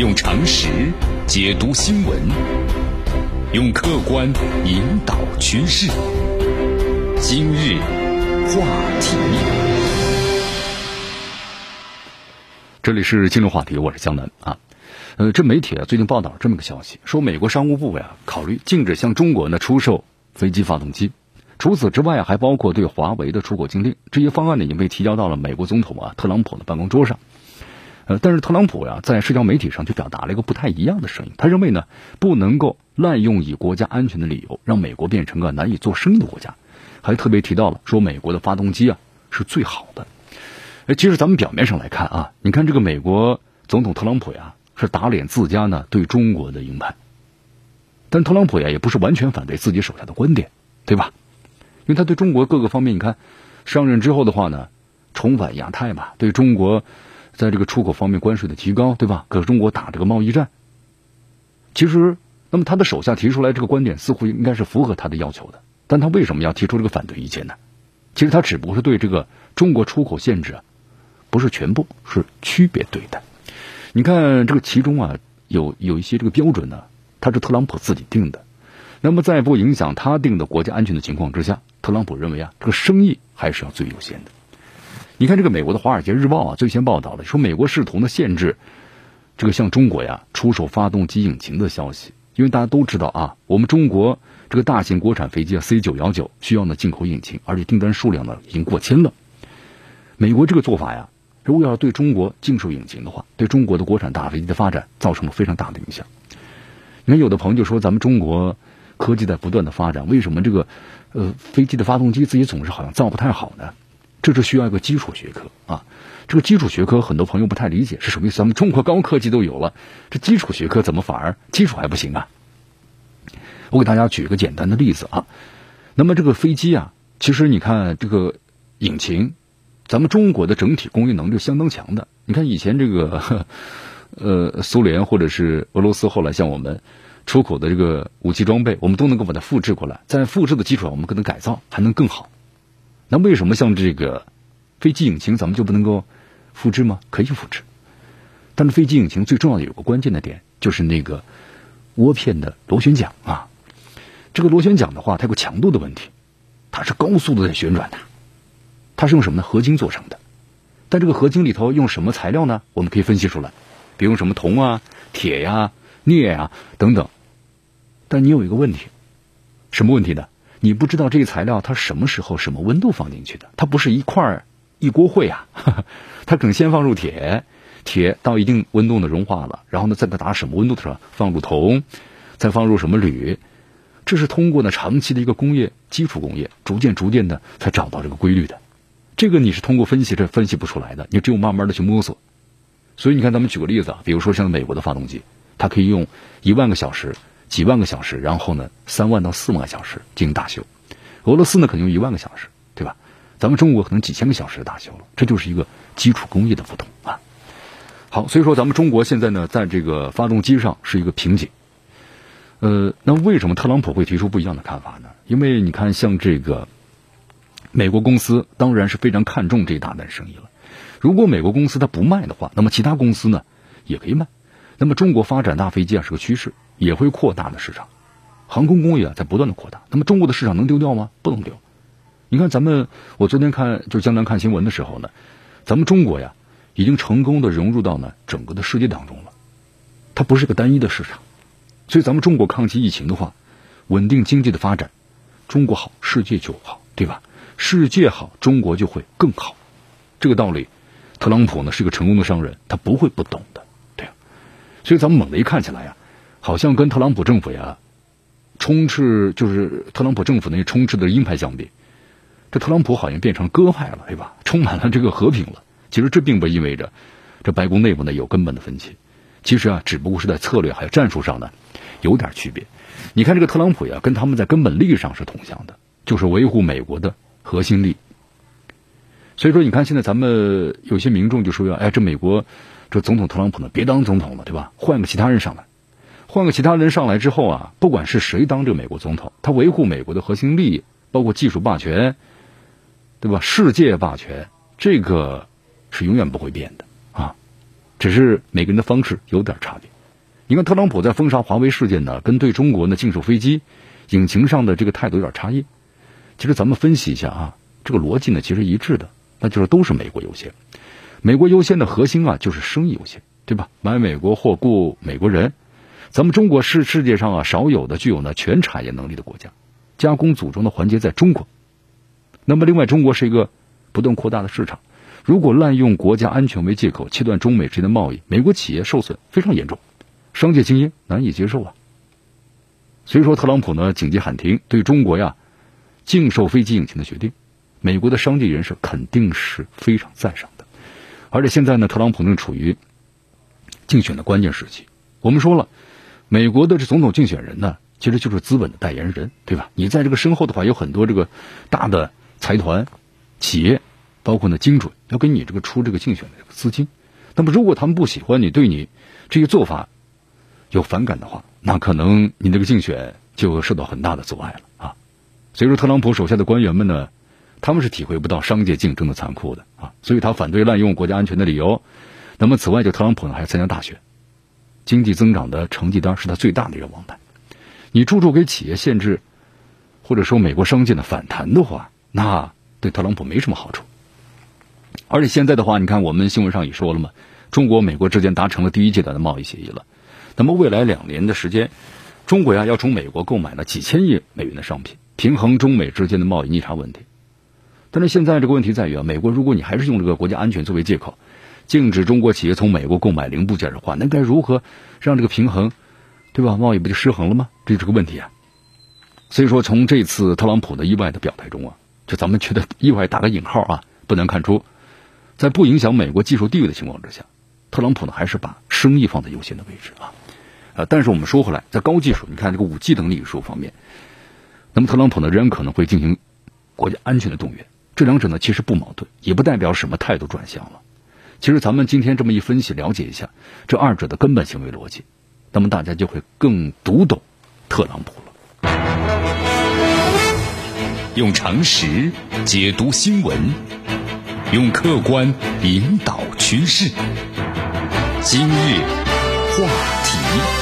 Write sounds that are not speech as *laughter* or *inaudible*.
用常识解读新闻，用客观引导趋势。今日话题，这里是今日话题，我是江南啊。呃，这媒体啊最近报道这么个消息，说美国商务部呀考虑禁止向中国呢出售飞机发动机。除此之外，还包括对华为的出口禁令。这些方案呢，已经被提交到了美国总统啊特朗普的办公桌上。呃，但是特朗普呀，在社交媒体上就表达了一个不太一样的声音。他认为呢，不能够滥用以国家安全的理由，让美国变成个难以做生意的国家。还特别提到了说，美国的发动机啊是最好的。哎，其实咱们表面上来看啊，你看这个美国总统特朗普呀，是打脸自家呢对中国的鹰派。但特朗普呀，也不是完全反对自己手下的观点，对吧？因为他对中国各个方面，你看上任之后的话呢，重返亚太嘛，对中国在这个出口方面关税的提高，对吧？跟中国打这个贸易战。其实，那么他的手下提出来这个观点，似乎应该是符合他的要求的。但他为什么要提出这个反对意见呢？其实他只不过是对这个中国出口限制啊，不是全部，是区别对待。你看这个其中啊，有有一些这个标准呢，他是特朗普自己定的。那么在不影响他定的国家安全的情况之下。特朗普认为啊，这个生意还是要最优先的。你看，这个美国的《华尔街日报》啊，最先报道的说，美国试图呢限制这个向中国呀出售发动机引擎的消息。因为大家都知道啊，我们中国这个大型国产飞机啊 C 九幺九需要呢进口引擎，而且订单数量呢已经过千了。美国这个做法呀，如果要是对中国禁售引擎的话，对中国的国产大飞机的发展造成了非常大的影响。你看，有的朋友就说，咱们中国科技在不断的发展，为什么这个？呃，飞机的发动机自己总是好像造不太好呢，这是需要一个基础学科啊。这个基础学科很多朋友不太理解是什么意思。咱们中国高科技都有了，这基础学科怎么反而基础还不行啊？我给大家举一个简单的例子啊。那么这个飞机啊，其实你看这个引擎，咱们中国的整体工业能力相当强的。你看以前这个 *laughs* 呃苏联或者是俄罗斯后来向我们。出口的这个武器装备，我们都能够把它复制过来，在复制的基础上，我们可能改造还能更好。那为什么像这个飞机引擎，咱们就不能够复制吗？可以复制，但是飞机引擎最重要的有个关键的点，就是那个涡片的螺旋桨啊。这个螺旋桨的话，它有个强度的问题，它是高速的在旋转的，它是用什么呢？合金做成的。但这个合金里头用什么材料呢？我们可以分析出来，比如什么铜啊、铁呀、镍呀等等。但你有一个问题，什么问题呢？你不知道这个材料它什么时候、什么温度放进去的？它不是一块儿一锅烩啊，*laughs* 它可能先放入铁，铁到一定温度呢融化了，然后呢再达什么温度的时候放入铜，再放入什么铝，这是通过呢长期的一个工业基础工业，逐渐逐渐的才找到这个规律的。这个你是通过分析这分析不出来的，你只有慢慢的去摸索。所以你看，咱们举个例子啊，比如说像美国的发动机，它可以用一万个小时。几万个小时，然后呢，三万到四万个小时进行大修。俄罗斯呢，可能用一万个小时，对吧？咱们中国可能几千个小时大修了，这就是一个基础工艺的不同啊。好，所以说咱们中国现在呢，在这个发动机上是一个瓶颈。呃，那为什么特朗普会提出不一样的看法呢？因为你看，像这个美国公司当然是非常看重这一大单生意了。如果美国公司它不卖的话，那么其他公司呢也可以卖。那么中国发展大飞机啊是个趋势。也会扩大的市场，航空工业啊在不断的扩大。那么中国的市场能丢掉吗？不能丢。你看咱们，我昨天看就是江南看新闻的时候呢，咱们中国呀已经成功的融入到呢整个的世界当中了。它不是个单一的市场，所以咱们中国抗击疫情的话，稳定经济的发展，中国好，世界就好，对吧？世界好，中国就会更好。这个道理，特朗普呢是个成功的商人，他不会不懂的，所以咱们猛的一看起来呀。好像跟特朗普政府呀，充斥就是特朗普政府那充斥的鹰派相比，这特朗普好像变成鸽派了，对吧？充满了这个和平了。其实这并不意味着这白宫内部呢有根本的分歧。其实啊，只不过是在策略还有战术上呢有点区别。你看这个特朗普呀，跟他们在根本利益上是同向的，就是维护美国的核心利益。所以说，你看现在咱们有些民众就说要，哎，这美国这总统特朗普呢，别当总统了，对吧？换个其他人上来。换个其他人上来之后啊，不管是谁当这个美国总统，他维护美国的核心利益，包括技术霸权，对吧？世界霸权，这个是永远不会变的啊。只是每个人的方式有点差别。你看特朗普在封杀华为事件呢，跟对中国呢禁售飞机引擎上的这个态度有点差异。其实咱们分析一下啊，这个逻辑呢其实一致的，那就是都是美国优先。美国优先的核心啊就是生意优先，对吧？买美国货，雇美国人。咱们中国是世界上啊少有的具有呢全产业能力的国家，加工组装的环节在中国。那么另外，中国是一个不断扩大的市场，如果滥用国家安全为借口切断中美之间的贸易，美国企业受损非常严重，商界精英难以接受啊。所以说，特朗普呢紧急喊停对中国呀禁售飞机引擎的决定，美国的商界人士肯定是非常赞赏。而且现在呢，特朗普正处于竞选的关键时期，我们说了。美国的这总统竞选人呢，其实就是资本的代言人，对吧？你在这个身后的话，有很多这个大的财团、企业，包括呢精准要给你这个出这个竞选的这个资金。那么，如果他们不喜欢你，对你这些做法有反感的话，那可能你这个竞选就受到很大的阻碍了啊。所以说，特朗普手下的官员们呢，他们是体会不到商界竞争的残酷的啊，所以他反对滥用国家安全的理由。那么，此外，就特朗普呢，还要参加大选。经济增长的成绩单是他最大的一个王牌。你处处给企业限制，或者说美国商界的反弹的话，那对特朗普没什么好处。而且现在的话，你看我们新闻上也说了嘛，中国美国之间达成了第一阶段的贸易协议了。那么未来两年的时间，中国呀要从美国购买了几千亿美元的商品，平衡中美之间的贸易逆差问题。但是现在这个问题在于啊，美国如果你还是用这个国家安全作为借口。禁止中国企业从美国购买零部件的话，那该如何让这个平衡，对吧？贸易不就失衡了吗？这就是个问题啊。所以说，从这次特朗普的意外的表态中啊，就咱们觉得意外打个引号啊，不难看出，在不影响美国技术地位的情况之下，特朗普呢还是把生意放在优先的位置啊。啊，但是我们说回来，在高技术，你看这个五 G 等技术方面，那么特朗普呢仍然可能会进行国家安全的动员，这两者呢其实不矛盾，也不代表什么态度转向了。其实咱们今天这么一分析，了解一下这二者的根本行为逻辑，那么大家就会更读懂特朗普了。用常识解读新闻，用客观引导趋势。今日话题。